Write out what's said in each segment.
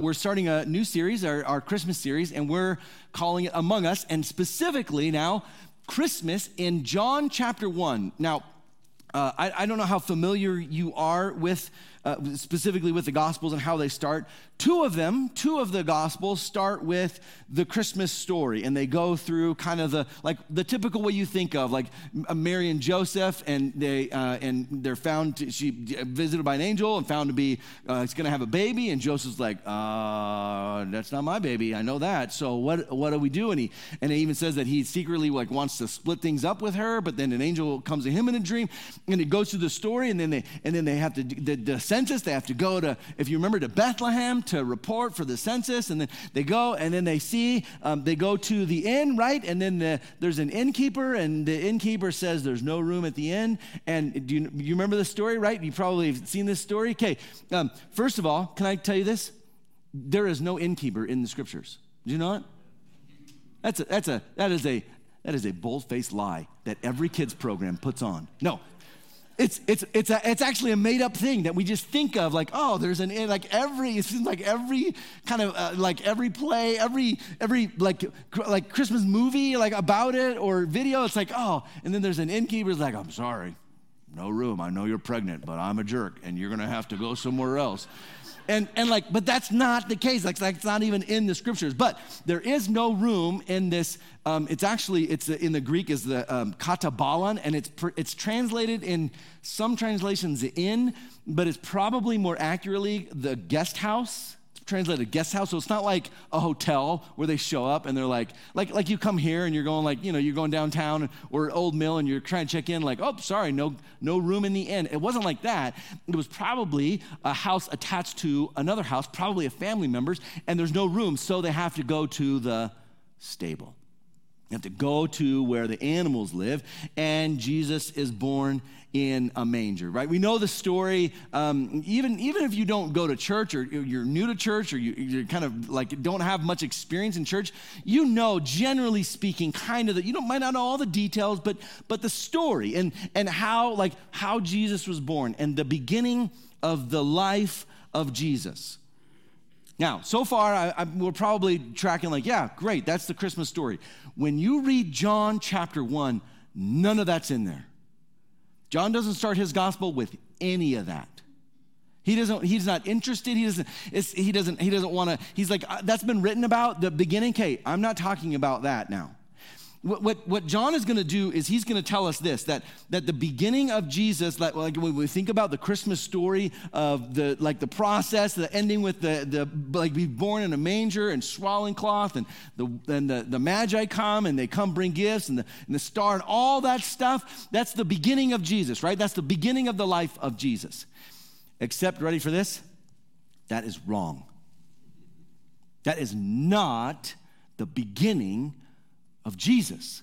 We're starting a new series, our, our Christmas series, and we're calling it Among Us, and specifically now, Christmas in John chapter 1. Now, uh, I, I, don't know how familiar you are with uh, specifically with the Gospels and how they start. Two of them, two of the Gospels start with the Christmas story, and they go through kind of the like the typical way you think of, like Mary and Joseph, and they uh, and they're found. To, she visited by an angel and found to be uh, it's going to have a baby, and Joseph's like, uh, "That's not my baby. I know that. So what what do we do?" And he and it even says that he secretly like wants to split things up with her, but then an angel comes to him in a dream, and it goes through the story, and then they and then they have to the, the census. They have to go to if you remember to Bethlehem to report for the census, and then they go and then they see, um, they go to the inn, right? And then the, there's an innkeeper, and the innkeeper says there's no room at the inn. And do you, you remember the story, right? You probably have seen this story. Okay, um, first of all, can I tell you this? There is no innkeeper in the scriptures. Do you know it? That's a, that's a, that is a, that is a bold-faced lie that every kids program puts on. No, it's, it's, it's, a, it's actually a made up thing that we just think of like, oh, there's an, like every, it seems like every kind of, uh, like every play, every, every like, like Christmas movie, like about it or video, it's like, oh, and then there's an innkeeper like, I'm sorry, no room. I know you're pregnant, but I'm a jerk and you're going to have to go somewhere else. And, and like, but that's not the case. Like, it's not even in the scriptures. But there is no room in this. Um, it's actually, it's in the Greek is the um, katabalan, and it's, it's translated in some translations in, but it's probably more accurately the guest house translated guest house. So it's not like a hotel where they show up and they're like, like, like you come here and you're going like, you know, you're going downtown or Old Mill and you're trying to check in, like, oh, sorry, no, no room in the inn. It wasn't like that. It was probably a house attached to another house, probably a family member's, and there's no room, so they have to go to the stable. You have to go to where the animals live, and Jesus is born in a manger, right? We know the story. Um, even, even if you don't go to church or you're new to church or you, you're kind of like don't have much experience in church, you know, generally speaking, kind of that you don't might not know all the details, but but the story and and how like how Jesus was born and the beginning of the life of Jesus. Now, so far, I, I, we're probably tracking like, yeah, great, that's the Christmas story. When you read John chapter 1, none of that's in there. John doesn't start his gospel with any of that. He doesn't, he's not interested. He doesn't, he doesn't, he doesn't want to, he's like, uh, that's been written about the beginning. Okay, I'm not talking about that now. What, what, what John is going to do is he's going to tell us this that, that the beginning of Jesus, like, like when we think about the Christmas story of the like the process, the ending with the, the like be born in a manger and swaddling cloth, and the and the, the magi come and they come bring gifts and the, and the star and all that stuff. That's the beginning of Jesus, right? That's the beginning of the life of Jesus. Except, ready for this? That is wrong. That is not the beginning of Jesus.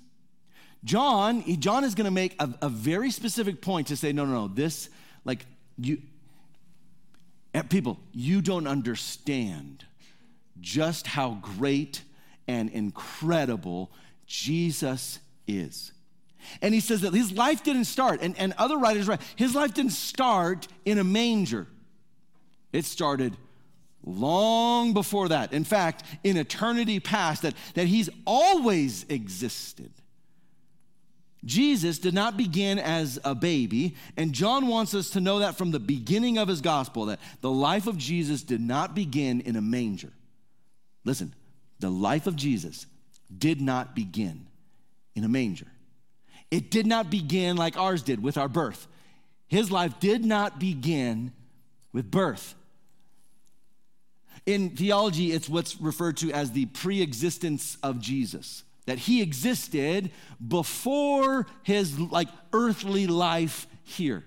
John, John is going to make a, a, very specific point to say, no, no, no, this, like, you, eh, people, you don't understand just how great and incredible Jesus is. And he says that his life didn't start, and, and other writers write, his life didn't start in a manger. It started long before that. In fact, in eternity past, that, that he's always existed. Jesus did not begin as a baby, and John wants us to know that from the beginning of his gospel that the life of Jesus did not begin in a manger. Listen, the life of Jesus did not begin in a manger. It did not begin like ours did with our birth. His life did not begin with birth. In theology, it's what's referred to as the pre existence of Jesus, that he existed before his like earthly life here.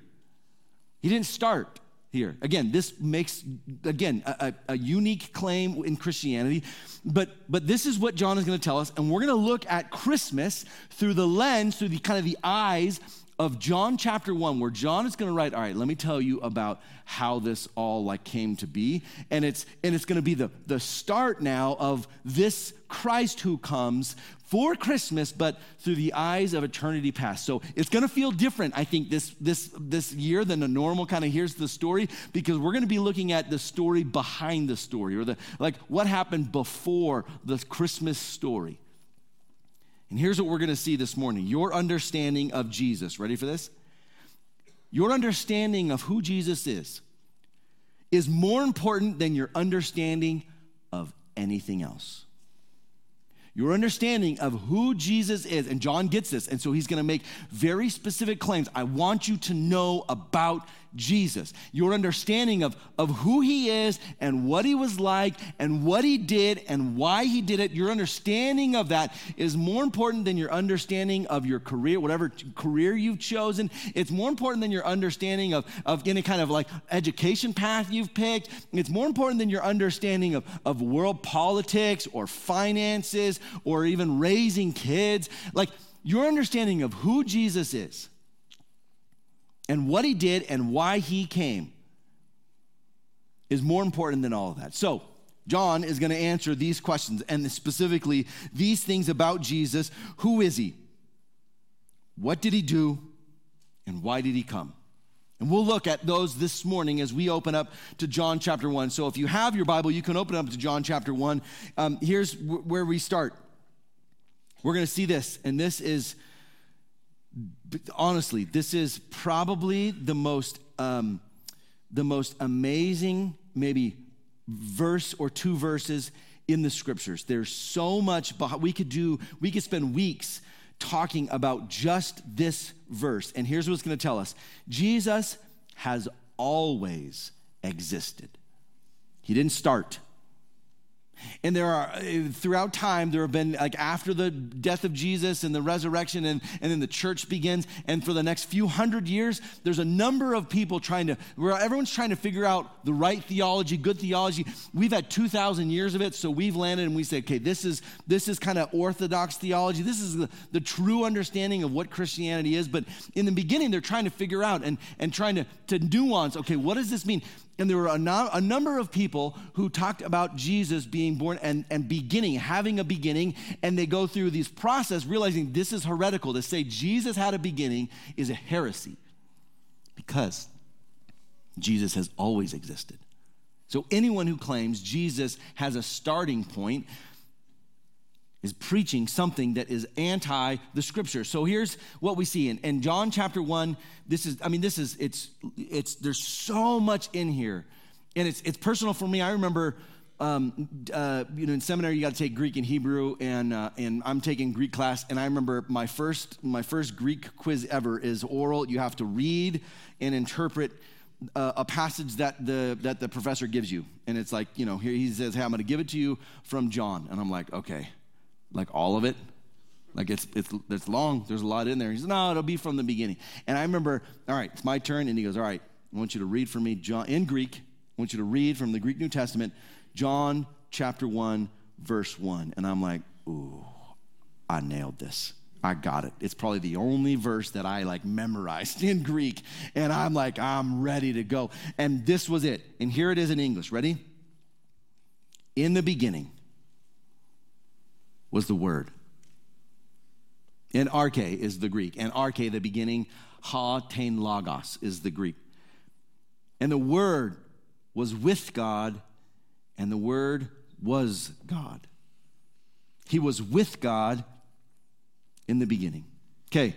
He didn't start here. Again, this makes, again, a, a, unique claim in Christianity, but, but this is what John is going to tell us, and we're going to look at Christmas through the lens, through the kind of the eyes of John chapter 1 where John is going to write all right let me tell you about how this all like came to be and it's and it's going to be the the start now of this Christ who comes for Christmas but through the eyes of eternity past. So it's going to feel different I think this this this year than a normal kind of here's the story because we're going to be looking at the story behind the story or the like what happened before the Christmas story. And here's what we're going to see this morning your understanding of Jesus. Ready for this? Your understanding of who Jesus is is more important than your understanding of anything else. Your understanding of who Jesus is, and John gets this, and so he's gonna make very specific claims. I want you to know about Jesus. Your understanding of, of who he is and what he was like and what he did and why he did it, your understanding of that is more important than your understanding of your career, whatever career you've chosen. It's more important than your understanding of, of any kind of like education path you've picked. It's more important than your understanding of, of world politics or finances or even raising kids. Like your understanding of who Jesus is and what he did and why he came is more important than all of that. So, John is going to answer these questions and specifically these things about Jesus. Who is he? What did he do? And why did he come? And we'll look at those this morning as we open up to John chapter 1. So if you have your Bible, you can open up to John chapter 1. Um, here's w- where we start. We're going to see this, and this is honestly, this is probably the most um, the most amazing, maybe verse or two verses in the scriptures. There's so much we could do. We could spend weeks talking about just this verse. And here's what it's going to tell us: Jesus has always existed. He didn't start. And there are, uh, throughout time, there have been, like after the death of Jesus and the resurrection, and, and then the church begins. And for the next few hundred years, there's a number of people trying to, where everyone's trying to figure out the right theology, good theology. We've had 2,000 years of it, so we've landed and we say, okay, this is, this is kind of orthodox theology. This is the, the true understanding of what Christianity is. But in the beginning, they're trying to figure out and, and trying to, to nuance, okay, what does this mean? And there were a, no, a, number of people who talked about Jesus being born and, and beginning, having a beginning, and they go through this process realizing this is heretical. To say Jesus had a beginning is a heresy because Jesus has always existed. So anyone who claims Jesus has a starting point is preaching something that is anti the scripture. So here's what we see in, in John chapter 1. This is, I mean, this is, it's, it's, there's so much in here. And it's, it's personal for me. I remember, um, uh, you know, in seminary, you got to take Greek and Hebrew, and, uh, and I'm taking Greek class. And I remember my first, my first Greek quiz ever is oral. You have to read and interpret uh, a passage that the that the professor gives you and it's like you know here he says hey i'm going to give it to you from john and i'm like okay like all of it. Like it's it's it's long. There's a lot in there. He says, no, it'll be from the beginning. And I remember, all right, it's my turn. And he goes, all right, I want you to read for me John in Greek. I want you to read from the Greek New Testament, John chapter one, verse one. And I'm like, ooh, I nailed this. I got it. It's probably the only verse that I like memorized in Greek. And I'm like, I'm ready to go. And this was it. And here it is in English. Ready? In the beginning was the word. And arche is the Greek. And arche, the beginning, ha ten logos is the Greek. And the word was with God, and the word was God. He was with God in the beginning. Okay,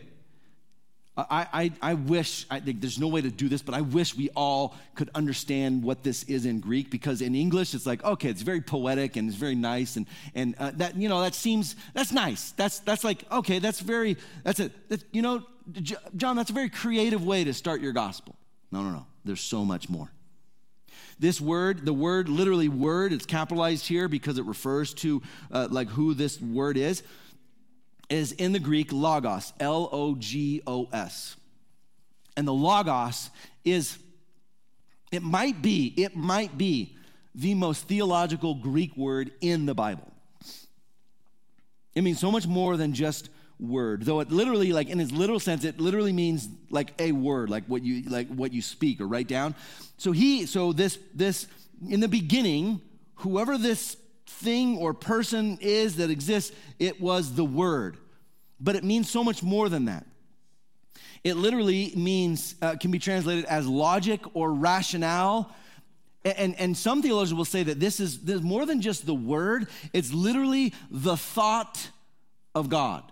I, I, I wish, I think there's no way to do this, but I wish we all could understand what this is in Greek because in English it's like, okay, it's very poetic and it's very nice. And, and uh, that, you know, that seems, that's nice. That's, that's like, okay, that's very, that's it. That, you know, John, that's a very creative way to start your gospel. No, no, no. There's so much more. This word, the word, literally word, it's capitalized here because it refers to uh, like who this word is is in the Greek logos, L O G O S. And the logos is, it might be, it might be the most theological Greek word in the Bible. It means so much more than just word. Though it literally, like in its literal sense, it literally means like a word, like what you like what you speak or write down. So he, so this this in the beginning, whoever this thing or person is that exists, it was the word. But it means so much more than that. It literally means, uh, can be translated as logic or rationale. And, and some theologians will say that this is, this is more than just the word, it's literally the thought of God.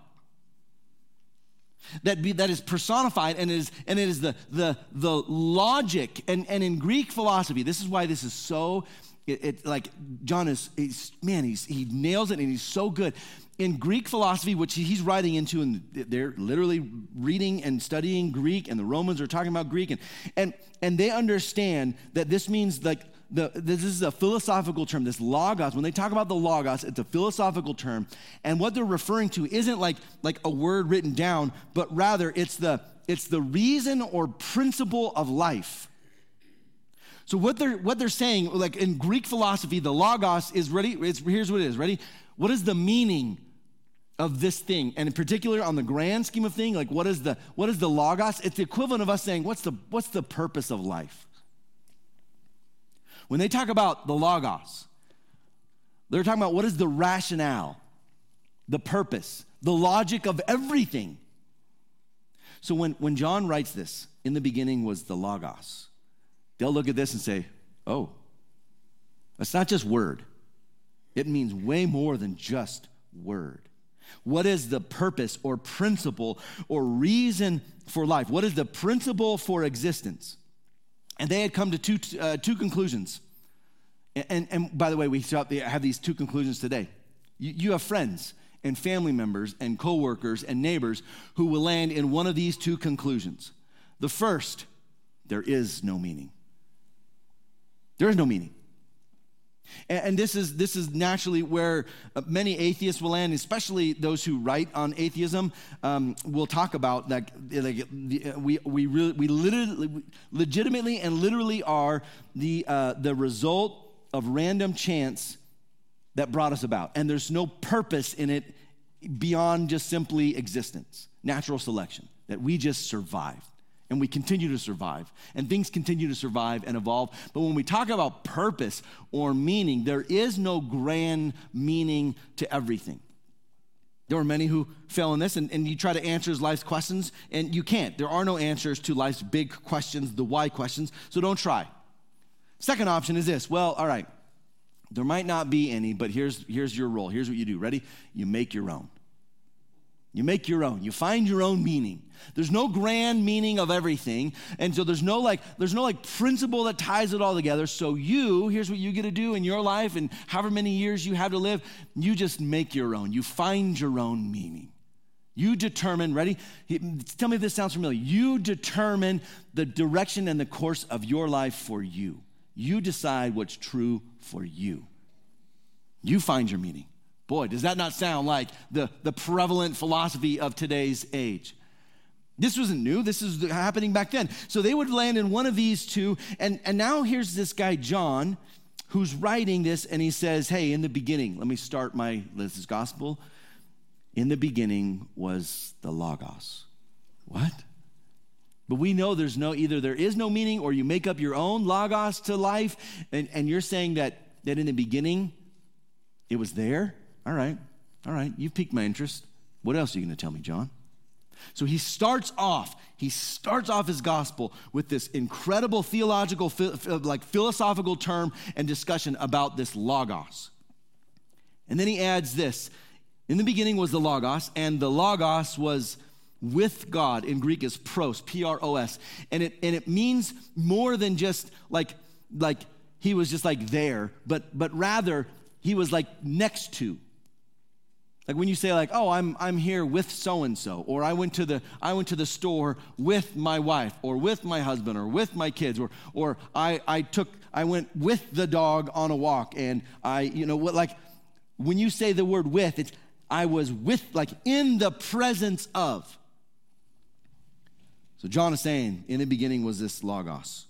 That, be, that is personified and is and it is the, the, the logic and, and in greek philosophy this is why this is so it, it, like John is, he's, man, he's, he nails it and he's so good. In Greek philosophy, which he's writing into, and they're literally reading and studying Greek, and the Romans are talking about Greek, and, and, and they understand that this means like the, this is a philosophical term, this logos. When they talk about the logos, it's a philosophical term. And what they're referring to isn't like, like a word written down, but rather it's the, it's the reason or principle of life. So what they're what they're saying, like in Greek philosophy, the logos is ready. here's what it is. Ready? What is the meaning of this thing? And in particular, on the grand scheme of thing, like what is the what is the logos? It's the equivalent of us saying, what's the what's the purpose of life? When they talk about the logos, they're talking about what is the rationale, the purpose, the logic of everything. So when, when John writes this, in the beginning was the logos they'll look at this and say, oh, that's not just word. It means way more than just word. What is the purpose or principle or reason for life? What is the principle for existence? And they had come to two, uh, two conclusions. And, and, and, by the way, we have these two conclusions today. You, you have friends and family members and coworkers and neighbors who will land in one of these two conclusions. The first, there is no meaning. There is no meaning. And, this is this is naturally where uh, many atheists will land, especially those who write on atheism. Um, will talk about like, like we we really we literally, legitimately and literally are the uh, the result of random chance that brought us about, and there's no purpose in it beyond just simply existence, natural selection that we just survived and we continue to survive and things continue to survive and evolve. But when we talk about purpose or meaning there is no grand meaning to everything. There are many who fail in this and, and you try to answer life's questions and you can't. There are no answers to life's big questions the why questions so don't try. Second option is this. Well all right there might not be any but here's here's your role. Here's what you do. Ready? You make your own you make your own. You find your own meaning. There's no grand meaning of everything. And so there's no like there's no like principle that ties it all together. So you, here's what you get to do in your life and however many years you have to live, you just make your own. You find your own meaning. You determine, ready? Tell me if this sounds familiar. You determine the direction and the course of your life for you. You decide what's true for you. You find your meaning. Boy, does that not sound like the, the prevalent philosophy of today's age? This wasn't new. This is happening back then. So they would land in one of these two. And, and now here's this guy, John, who's writing this, and he says, Hey, in the beginning, let me start my this is gospel. In the beginning was the Logos. What? But we know there's no, either there is no meaning or you make up your own Logos to life. And, and you're saying that, that in the beginning it was there. All right, all right, you've piqued my interest. What else are you going to tell me, John? So he starts off, he starts off his gospel with this incredible theological, like philosophical term and discussion about this logos. And then he adds this In the beginning was the logos, and the logos was with God. In Greek is pros, P R O S. And it, and it means more than just like, like he was just like there, but, but rather he was like next to. Like when you say like, "Oh, I'm I'm here with so and so," or "I went to the I went to the store with my wife, or with my husband, or with my kids, or or I I took I went with the dog on a walk, and I you know what like when you say the word with, it's I was with like in the presence of. So John is saying, in the beginning was this logos,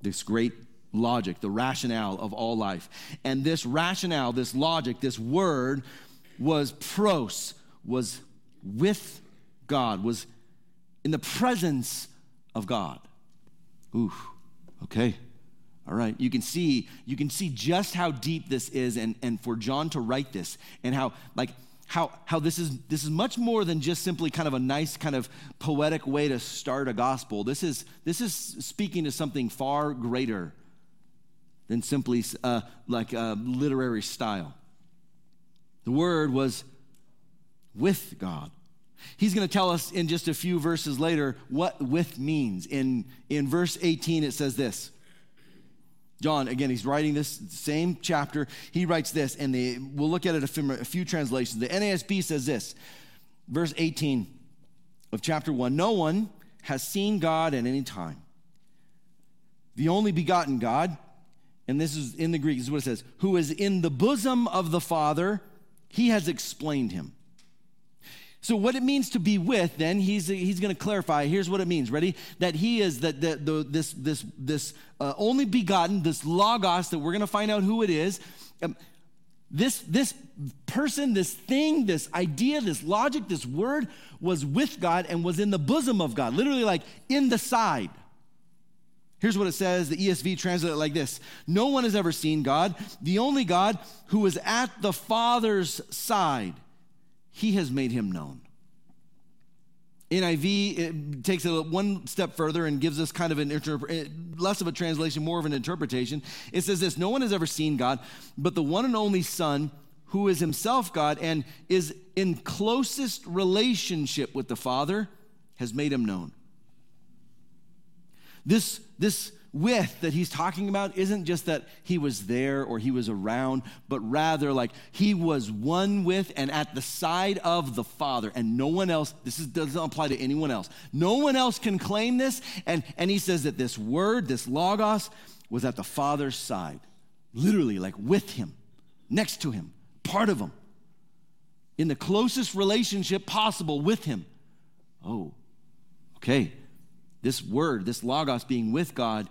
this great logic, the rationale of all life, and this rationale, this logic, this word was pros, was with God, was in the presence of God. Ooh, okay. All right. You can see, you can see just how deep this is, and, and for John to write this, and how like how, how this is this is much more than just simply kind of a nice kind of poetic way to start a gospel. This is this is speaking to something far greater than simply uh, like a literary style. The word was with God. He's going to tell us in just a few verses later what with means. In, in verse 18, it says this. John, again, he's writing this same chapter. He writes this, and the, we'll look at it a a few translations. The NASB says this, verse 18 of chapter 1 No one has seen God at any time. The only begotten God, and this is in the Greek, this is what it says, who is in the bosom of the Father, he has explained him. So, what it means to be with, then, he's, he's going to clarify. Here's what it means. Ready? That he is that the, the, this, this, this uh, only begotten, this Logos, that we're going to find out who it is. Um, this, this person, this thing, this idea, this logic, this word was with God and was in the bosom of God, literally like in the side. Here's what it says the ESV translates it like this No one has ever seen God, the only God who is at the Father's side he has made him known. NIV it takes it one step further and gives us kind of an interpret, eh, less of a translation, more of an interpretation. It says this No one has ever seen God, but the one and only Son, who is himself God and is in closest relationship with the Father, has made him known. This, this with that he's talking about isn't just that he was there or he was around, but rather like he was one with and at the side of the Father, and no one else, this is, doesn't apply to anyone else. No one else can claim this. And, and he says that this word, this Logos, was at the Father's side, literally like with him, next to him, part of him, in the closest relationship possible with him. Oh, okay this word, this logos being with God,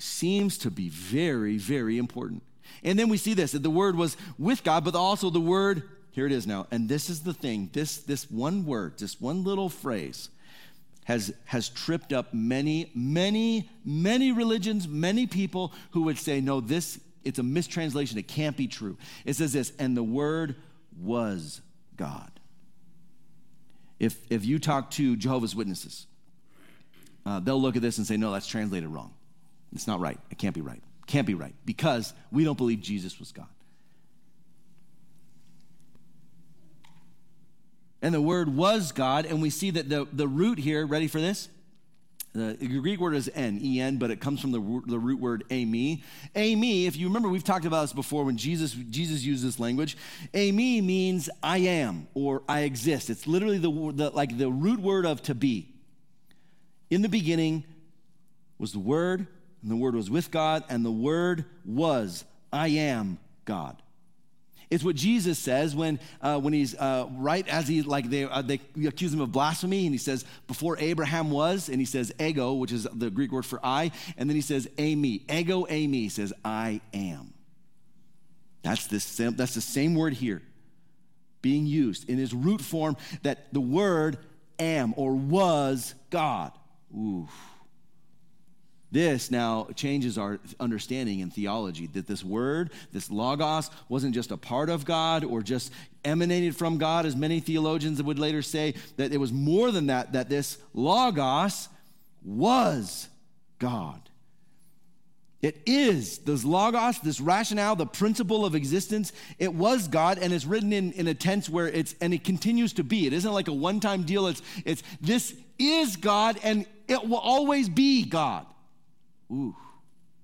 seems to be very, very important. And then we see this that the word was with God, but also the word, here it is now. And this is the thing this, this one word, this one little phrase, has, has tripped up many, many, many religions, many people who would say, no, this, it's a mistranslation. It can't be true. It says this, and the word was God. If, if you talk to Jehovah's Witnesses, uh, they'll look at this and say, no, that's translated wrong. It's not right. It can't be right. Can't be right because we don't believe Jesus was God. And the word was God, and we see that the, the root here, ready for this? The Greek word is en, en, but it comes from the, the root word eimi. Eimi, if you remember, we've talked about this before when Jesus, Jesus used this language. Eimi means I am or I exist. It's literally the, the, like the root word of to be. In the beginning was the Word, and the Word was with God, and the Word was I am God. It's what Jesus says when, uh, when he's uh, right as he like they, uh, they accuse him of blasphemy, and he says before Abraham was, and he says ego, which is the Greek word for I, and then he says eimi, ego eimi, he says I am. That's the same, that's the same word here, being used in his root form that the word am or was God. Oof. This now changes our understanding in theology that this word, this logos, wasn't just a part of God or just emanated from God, as many theologians would later say, that it was more than that, that this logos was God. It is this logos, this rationale, the principle of existence. It was God, and it's written in, in a tense where it's and it continues to be. It isn't like a one-time deal. It's it's this is God, and it will always be God. Ooh.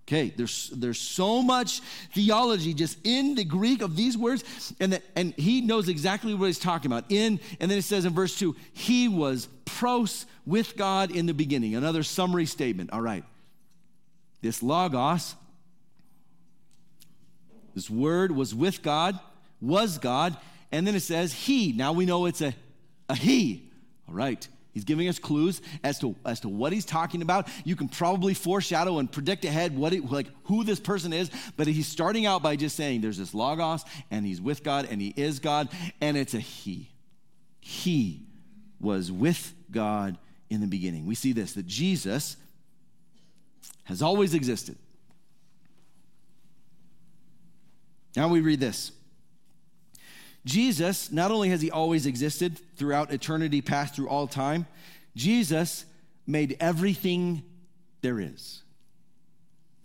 Okay, there's there's so much theology just in the Greek of these words, and that and he knows exactly what he's talking about. In and then it says in verse two, he was pros with God in the beginning. Another summary statement. All right, this logos, this word was with God, was God, and then it says he. Now we know it's a a he. All right. He's giving us clues as to, as to what he's talking about. You can probably foreshadow and predict ahead what it, like who this person is, but he's starting out by just saying there's this logos and he's with God and he is God and it's a he. He was with God in the beginning. We see this that Jesus has always existed. Now we read this. Jesus, not only has he always existed throughout eternity, past through all time, Jesus made everything there is.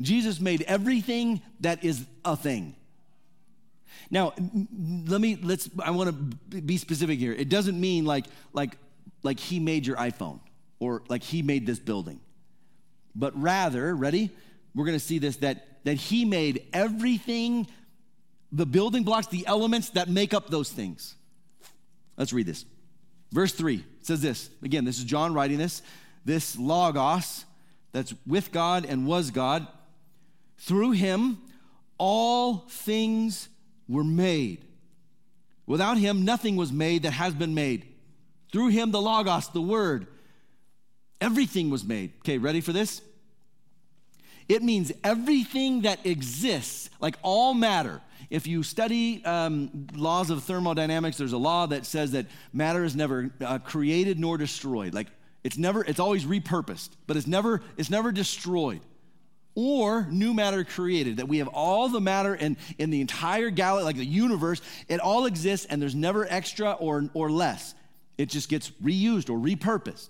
Jesus made everything that is a thing. Now, let me let's I want to be specific here. It doesn't mean like like like he made your iPhone or like he made this building. But rather, ready? We're going to see this that that he made everything the building blocks, the elements that make up those things. Let's read this. Verse 3 says this. Again, this is John writing this. This logos that's with God and was God, through him all things were made. Without him, nothing was made that has been made. Through him, the Logos, the Word, everything was made. Okay, ready for this? It means everything that exists, like all matter. If you study um, laws of thermodynamics, there's a law that says that matter is never uh, created nor destroyed. Like it's never, it's always repurposed, but it's never, it's never destroyed or new matter created, that we have all the matter in, in the entire galaxy, like the universe, it all exists and there's never extra or, or less. It just gets reused or repurposed.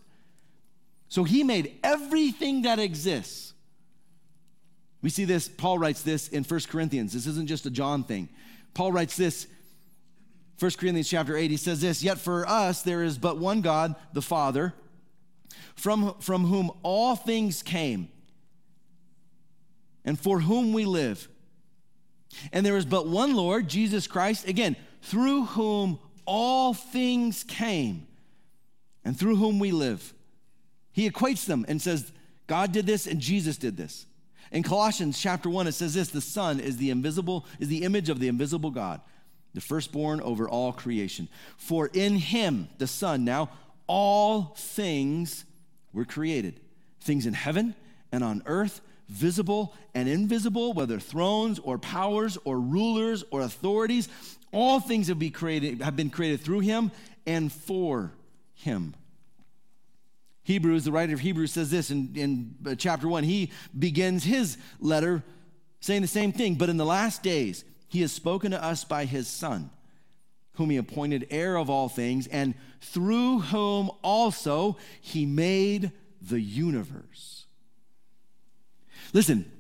So he made everything that exists. We see this, Paul writes this in 1 Corinthians. This isn't just a John thing. Paul writes this, 1 Corinthians chapter 8, he says this Yet for us there is but one God, the Father, from, from whom all things came and for whom we live. And there is but one Lord, Jesus Christ, again, through whom all things came and through whom we live. He equates them and says, God did this and Jesus did this. In Colossians chapter 1, it says this the Son is the invisible, is the image of the invisible God, the firstborn over all creation. For in him, the Son, now all things were created. Things in heaven and on earth visible and invisible, whether thrones or powers or rulers or authorities, all things have, be created, have been created through him and for him. Hebrews, the writer of Hebrews says this in, in uh, chapter one. He begins his letter saying the same thing, but in the last days, he has spoken to us by his Son, whom he appointed heir of all things, and through whom also he made the universe. Listen,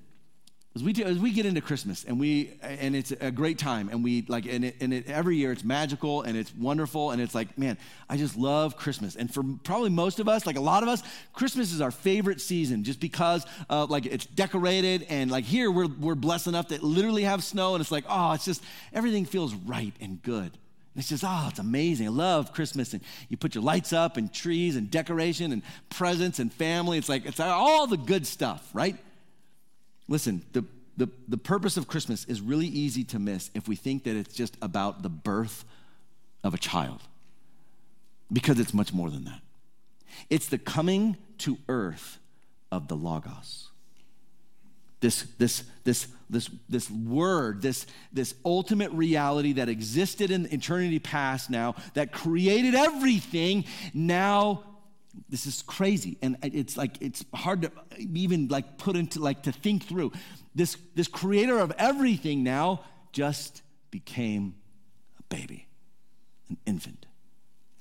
as we, do, as we get into Christmas and we and it's a great time and we like and, it, and it, every year it's magical and it's wonderful and it's like man I just love Christmas and for probably most of us like a lot of us Christmas is our favorite season just because uh, like it's decorated and like here we're we're blessed enough to literally have snow and it's like oh it's just everything feels right and good it's just, oh, it's amazing. I love Christmas. And you put your lights up and trees and decoration and presents and family. It's like, it's all the good stuff, right? Listen, the, the, the purpose of Christmas is really easy to miss if we think that it's just about the birth of a child, because it's much more than that. It's the coming to earth of the Logos. This, this, this, this, this word, this, this ultimate reality that existed in eternity past now, that created everything, now this is crazy. And it's like it's hard to even like put into like to think through. This this creator of everything now just became a baby an infant.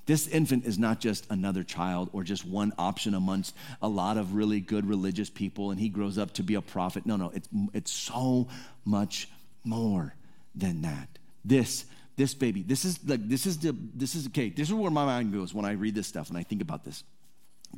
This infant is not just another child or just one option amongst a lot of really good religious people and he grows up to be a prophet. No no it's it's so much more than that. This this baby this is like this is the this is okay this is where my mind goes when i read this stuff and i think about this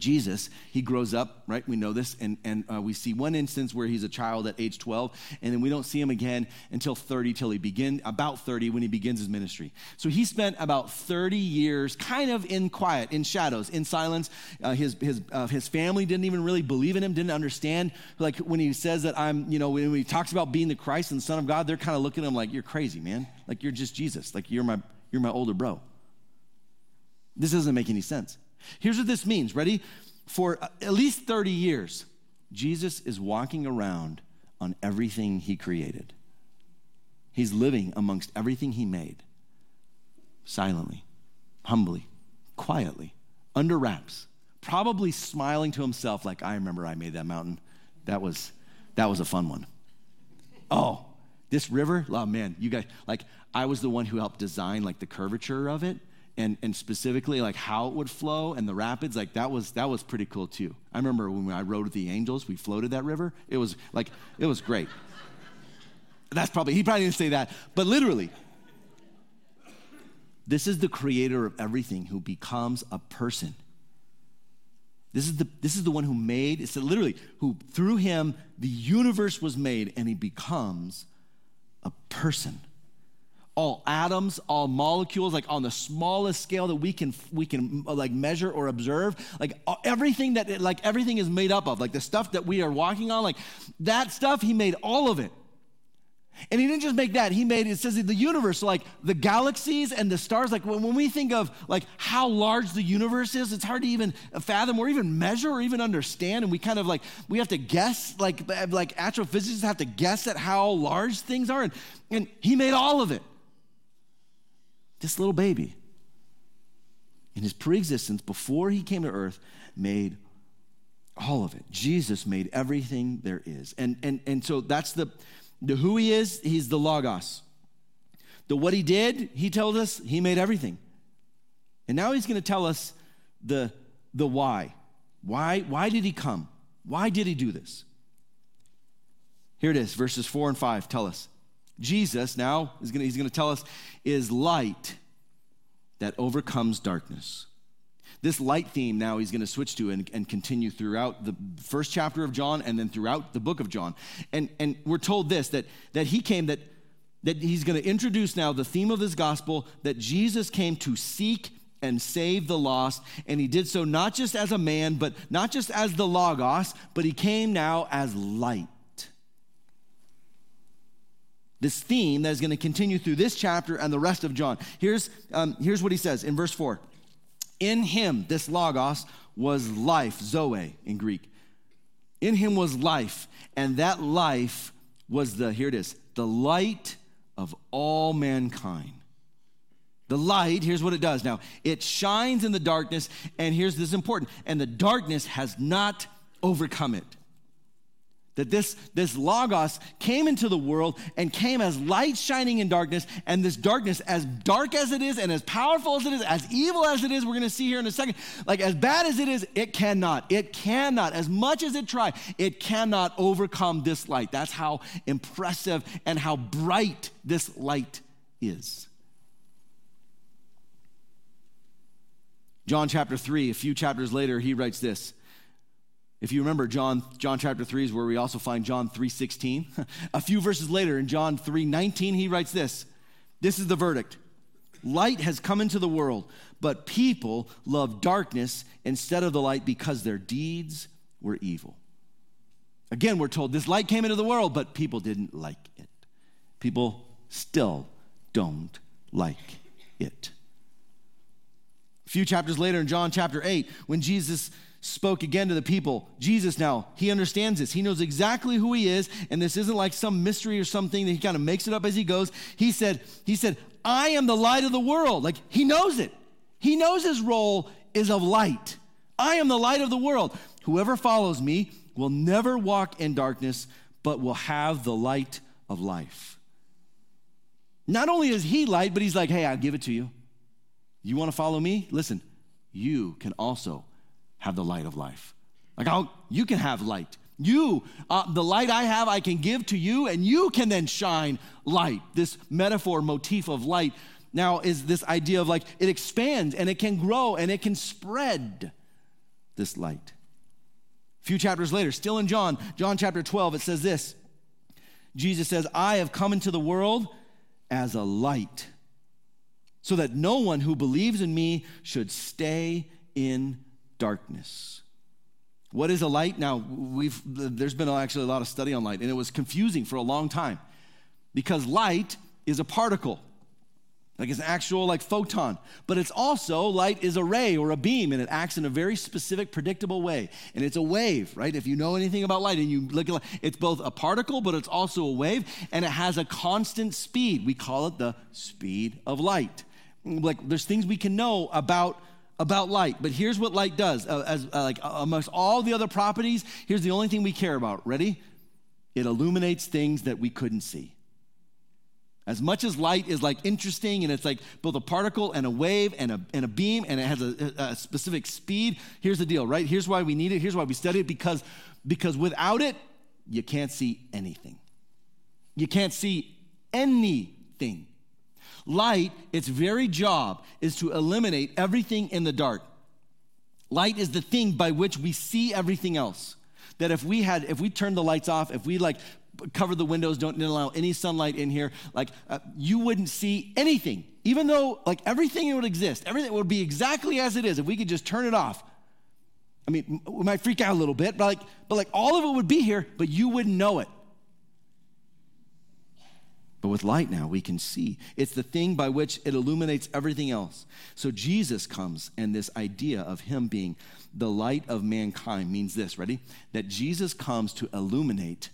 Jesus, he grows up, right? We know this. And, and uh, we see one instance where he's a child at age 12, and then we don't see him again until 30, till he begin about 30 when he begins his ministry. So he spent about 30 years kind of in quiet, in shadows, in silence. Uh, his, his, uh, his family didn't even really believe in him, didn't understand. Like when he says that I'm, you know, when he talks about being the Christ and the Son of God, they're kind of looking at him like, you're crazy, man. Like you're just Jesus. Like you're my, you're my older bro. This doesn't make any sense. Here's what this means. Ready? For uh, at least 30 years, Jesus is walking around on everything he created. He's living amongst everything he made, silently, humbly, quietly, under wraps, probably smiling to himself like, I remember I made that mountain. That was, that was a fun one. Oh, this river, oh man, you guys, like, I was the one who helped design like the curvature of it and, and specifically like how it would flow and the rapids like that was that was pretty cool too. I remember when i rode with the angels we floated that river. It was like it was great. That's probably he probably didn't say that but literally this is the creator of everything who becomes a person. This is the this is the one who made it's literally who through him the universe was made and he becomes a person all atoms, all molecules, like on the smallest scale that we can we can uh, like measure or observe, like everything that like everything is made up of, like the stuff that we are walking on, like that stuff, he made all of it. And he didn't just make that, he made, it says the universe, like the galaxies and the stars. Like when, when we think of like how large the universe is, it's hard to even fathom or even measure or even understand. And we kind of like, we have to guess, like, like astrophysicists have to guess at how large things are. And, and he made all of it. This little baby, in his preexistence, before he came to earth, made all of it. Jesus made everything there is. And, and, and so that's the, the who he is, he's the Logos. The what he did, he told us he made everything. And now he's going to tell us the, the why. Why, why did he come? Why did he do this? Here it is, verses four and five tell us. Jesus now is gonna, he's going to tell us is light that overcomes darkness. This light theme now he's going to switch to and, and, continue throughout the first chapter of John and then throughout the book of John. And, and we're told this that, that he came, that, that he's going to introduce now the theme of his gospel that Jesus came to seek and save the lost. And he did so not just as a man, but not just as the Logos, but he came now as light this theme that is going to continue through this chapter and the rest of John. Here's, um, here's what he says in verse 4 In him, this Logos, was life, Zoe in Greek. In him was life, and that life was the, here it is, the light of all mankind. The light, here's what it does now it shines in the darkness, and here's this important, and the darkness has not overcome it. That this, this Logos came into the world and came as light shining in darkness, and this darkness, as dark as it is, and as powerful as it is, as evil as it is, we're gonna see here in a second, like as bad as it is, it cannot, it cannot, as much as it try, it cannot overcome this light. That's how impressive and how bright this light is. John chapter 3, a few chapters later, he writes this. If you remember John, John chapter 3 is where we also find John 3:16. A few verses later in John 3:19 he writes this. This is the verdict. Light has come into the world, but people love darkness instead of the light because their deeds were evil. Again, we're told this light came into the world, but people didn't like it. People still don't like it. A few chapters later in John chapter 8, when Jesus spoke again to the people. Jesus now, he understands this. He knows exactly who he is, and this isn't like some mystery or something that he kind of makes it up as he goes. He said, he said, I am the light of the world. Like he knows it. He knows his role is of light. I am the light of the world. Whoever follows me will never walk in darkness, but will have the light of life. Not only is he light, but he's like, hey, I'll give it to you. You want to follow me? Listen, you can also have the light of life. Like, I'll, you can have light. You, uh, the light I have, I can give to you, and you can then shine light. This metaphor, motif of light, now is this idea of like it expands and it can grow and it can spread this light. A few chapters later, still in John, John chapter 12, it says this Jesus says, I have come into the world as a light, so that no one who believes in me should stay in darkness. What is a light? Now, we've, there's been actually a lot of study on light, and it was confusing for a long time because light is a particle, like it's an actual like photon, but it's also light is a ray or a beam, and it acts in a very specific, predictable way. And it's a wave, right? If you know anything about light and you look at light, it's both a particle, but it's also a wave, and it has a constant speed. We call it the speed of light. Like there's things we can know about about light. But here's what light does. Uh, as uh, like uh, amongst all the other properties, here's the only thing we care about. Ready? It illuminates things that we couldn't see. As much as light is like interesting and it's like both a particle and a wave and a, and a beam and it has a, a specific speed, here's the deal, right? Here's why we need it. Here's why we study it because, because without it, you can't see anything. You can't see anything. Light, its very job is to eliminate everything in the dark. Light is the thing by which we see everything else. That if we had, if we turned the lights off, if we like cover the windows, don't allow any sunlight in here, like uh, you wouldn't see anything. Even though like everything would exist, everything would be exactly as it is if we could just turn it off. I mean, we might freak out a little bit, but like, but like all of it would be here, but you wouldn't know it. But with light now, we can see. It's the thing by which it illuminates everything else. So Jesus comes, and this idea of him being the light of mankind means this ready? That Jesus comes to illuminate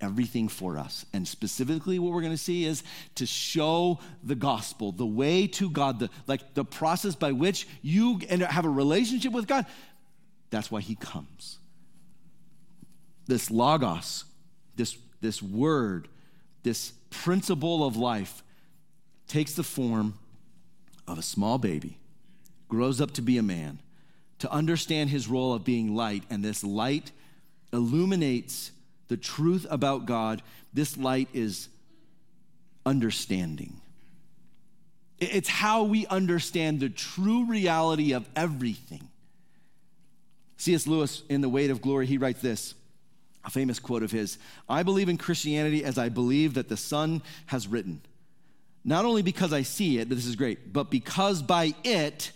everything for us. And specifically, what we're going to see is to show the gospel, the way to God, the, like the process by which you and have a relationship with God. That's why he comes. This logos, this, this word, this principle of life takes the form of a small baby, grows up to be a man, to understand his role of being light, and this light illuminates the truth about God. This light is understanding. It's how we understand the true reality of everything. C.S. Lewis, in The Weight of Glory, he writes this a famous quote of his I believe in Christianity as I believe that the sun has written. Not only because I see it, this is great, but because by it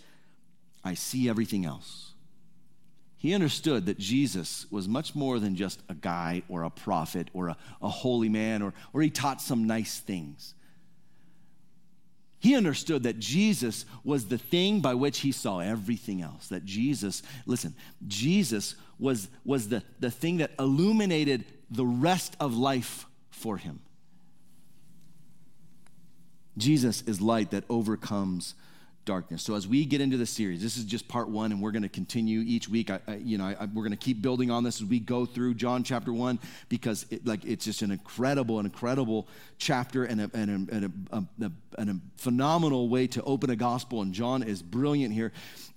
I see everything else. He understood that Jesus was much more than just a guy or a prophet or a, a holy man or, or he taught some nice things. He understood that Jesus was the thing by which he saw everything else. That Jesus, listen, Jesus was, was the, the thing that illuminated the rest of life for him. Jesus is light that overcomes darkness. So as we get into the series, this is just part one, and we're going to continue each week. I, I you know, I, we're going to keep building on this as we go through John chapter one because, it, like, it's just an incredible, an incredible chapter and a, and, a, and, a, a, and a phenomenal way to open a gospel. And John is brilliant here,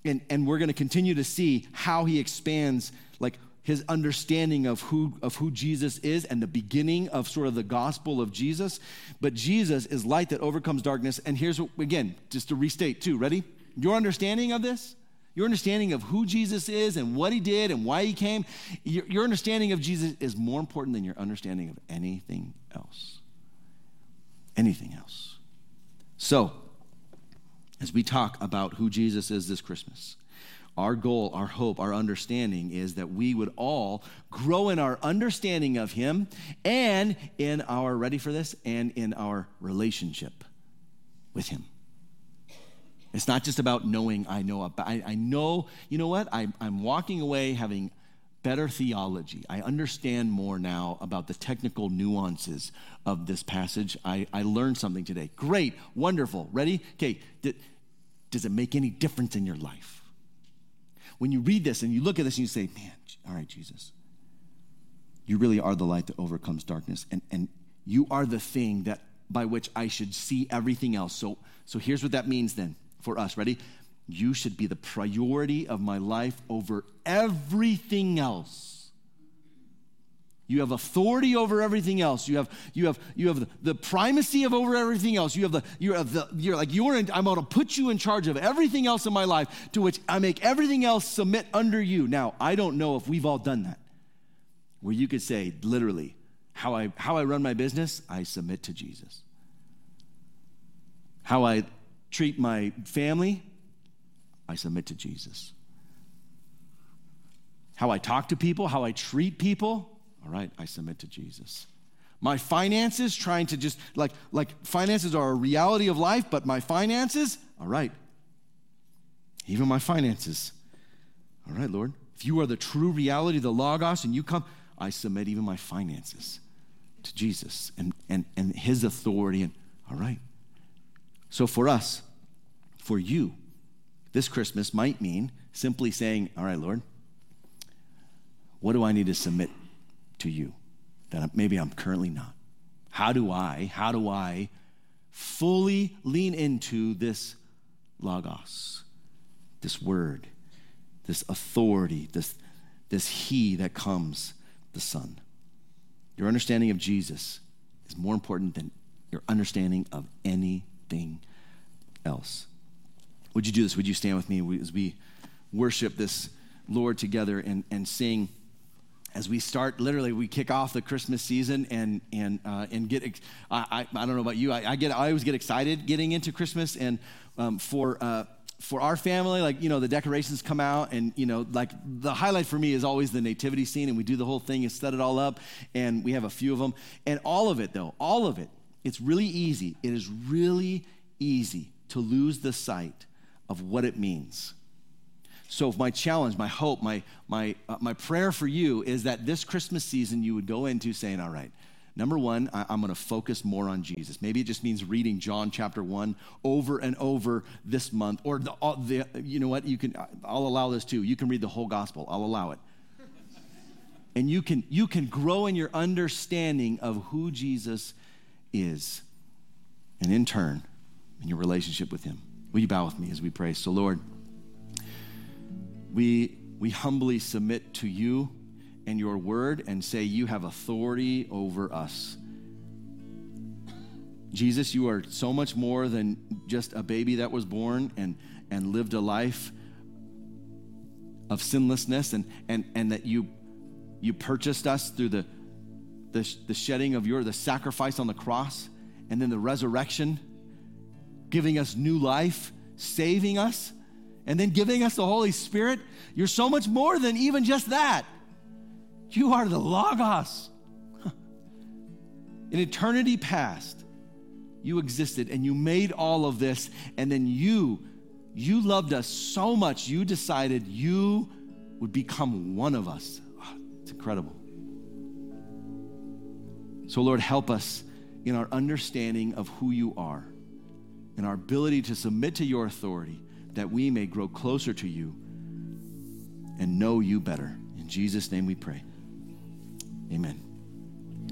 and and we're going to continue to see how he expands, like his understanding of who, of who Jesus is and the beginning of sort of the gospel of Jesus. But Jesus is light that overcomes darkness. And here's what, again, just to restate too, ready? Your understanding of this, your understanding of who Jesus is and what he did and why he came, your, your understanding of Jesus is more important than your understanding of anything else. Anything else. So, as we talk about who Jesus is this Christmas, our goal, our hope, our understanding is that we would all grow in our understanding of Him and in our, ready for this, and in our relationship with Him. It's not just about knowing I know about, I, I know, you know what? I, I'm walking away having better theology. I understand more now about the technical nuances of this passage. I, I learned something today. Great, wonderful. Ready? Okay, does it make any difference in your life? When you read this and you look at this and you say, man, all right, Jesus, you really are the light that overcomes darkness. And, and you are the thing that by which I should see everything else. So, so here's what that means then for us. Ready? You should be the priority of my life over everything else. You have authority over everything else. You have, you have, you have the, primacy of over everything else. You have the, you have the, you're like, you're in, I'm going to put you in charge of everything else in my life to which I make everything else submit under you. Now, I don't know if we've all done that where you could say literally, how I, how I run my business, I submit to Jesus. How I treat my family, I submit to Jesus. How I talk to people, how I treat people, all right, I submit to Jesus. My finances, trying to just like like finances are a reality of life, but my finances, all right. Even my finances. All right, Lord. If you are the true reality, the Logos, and you come, I submit even my finances to Jesus and, and, and his authority. And all right. So for us, for you, this Christmas might mean simply saying, All right, Lord, what do I need to submit to you that maybe I'm currently not? How do I, how do I fully lean into this logos, this word, this authority, this, this he that comes, the Son? Your understanding of Jesus is more important than your understanding of anything else. Would you do this? Would you stand with me as we worship this Lord together and, and sing? As we start, literally, we kick off the Christmas season and and uh, and get. I, I, I don't know about you. I, I, get. I always get excited getting into Christmas and um, for uh, for our family, like, you know, the decorations come out, and, you know, like the highlight for me is always the nativity scene, and we do the whole thing and set it all up, and we have a few of them. And all of it, though, all of it, it's really easy. It is really easy to lose the sight of what it means. So, my challenge, my hope, my, my, uh, my prayer for you is that this Christmas season you would go into saying, All right, number one, I, am going to focus more on Jesus. Maybe it just means reading John chapter one over and over this month. Or, the, the, you know what, you can, I'll allow this too. You can read the whole gospel, I'll allow it. and you can, you can grow in your understanding of who Jesus is. And in turn, in your relationship with Him. Will you bow with me as we pray? So, Lord, we, we humbly submit to you and your word and say, You have authority over us. Jesus, you are so much more than just a baby that was born and, and lived a life of sinlessness, and, and, and that you, you purchased us through the, the, the shedding of your, the sacrifice on the cross, and then the resurrection giving us new life, saving us, and then giving us the Holy Spirit, you're so much more than even just that. You are the Logos. In eternity past, you existed and you made all of this, and then you, you loved us so much, you decided you would become one of us. Ah, it's incredible. So, Lord, help us in our understanding of who you are in our ability to submit to your authority that we may grow closer to you and know you better. In Jesus' name we pray. Amen.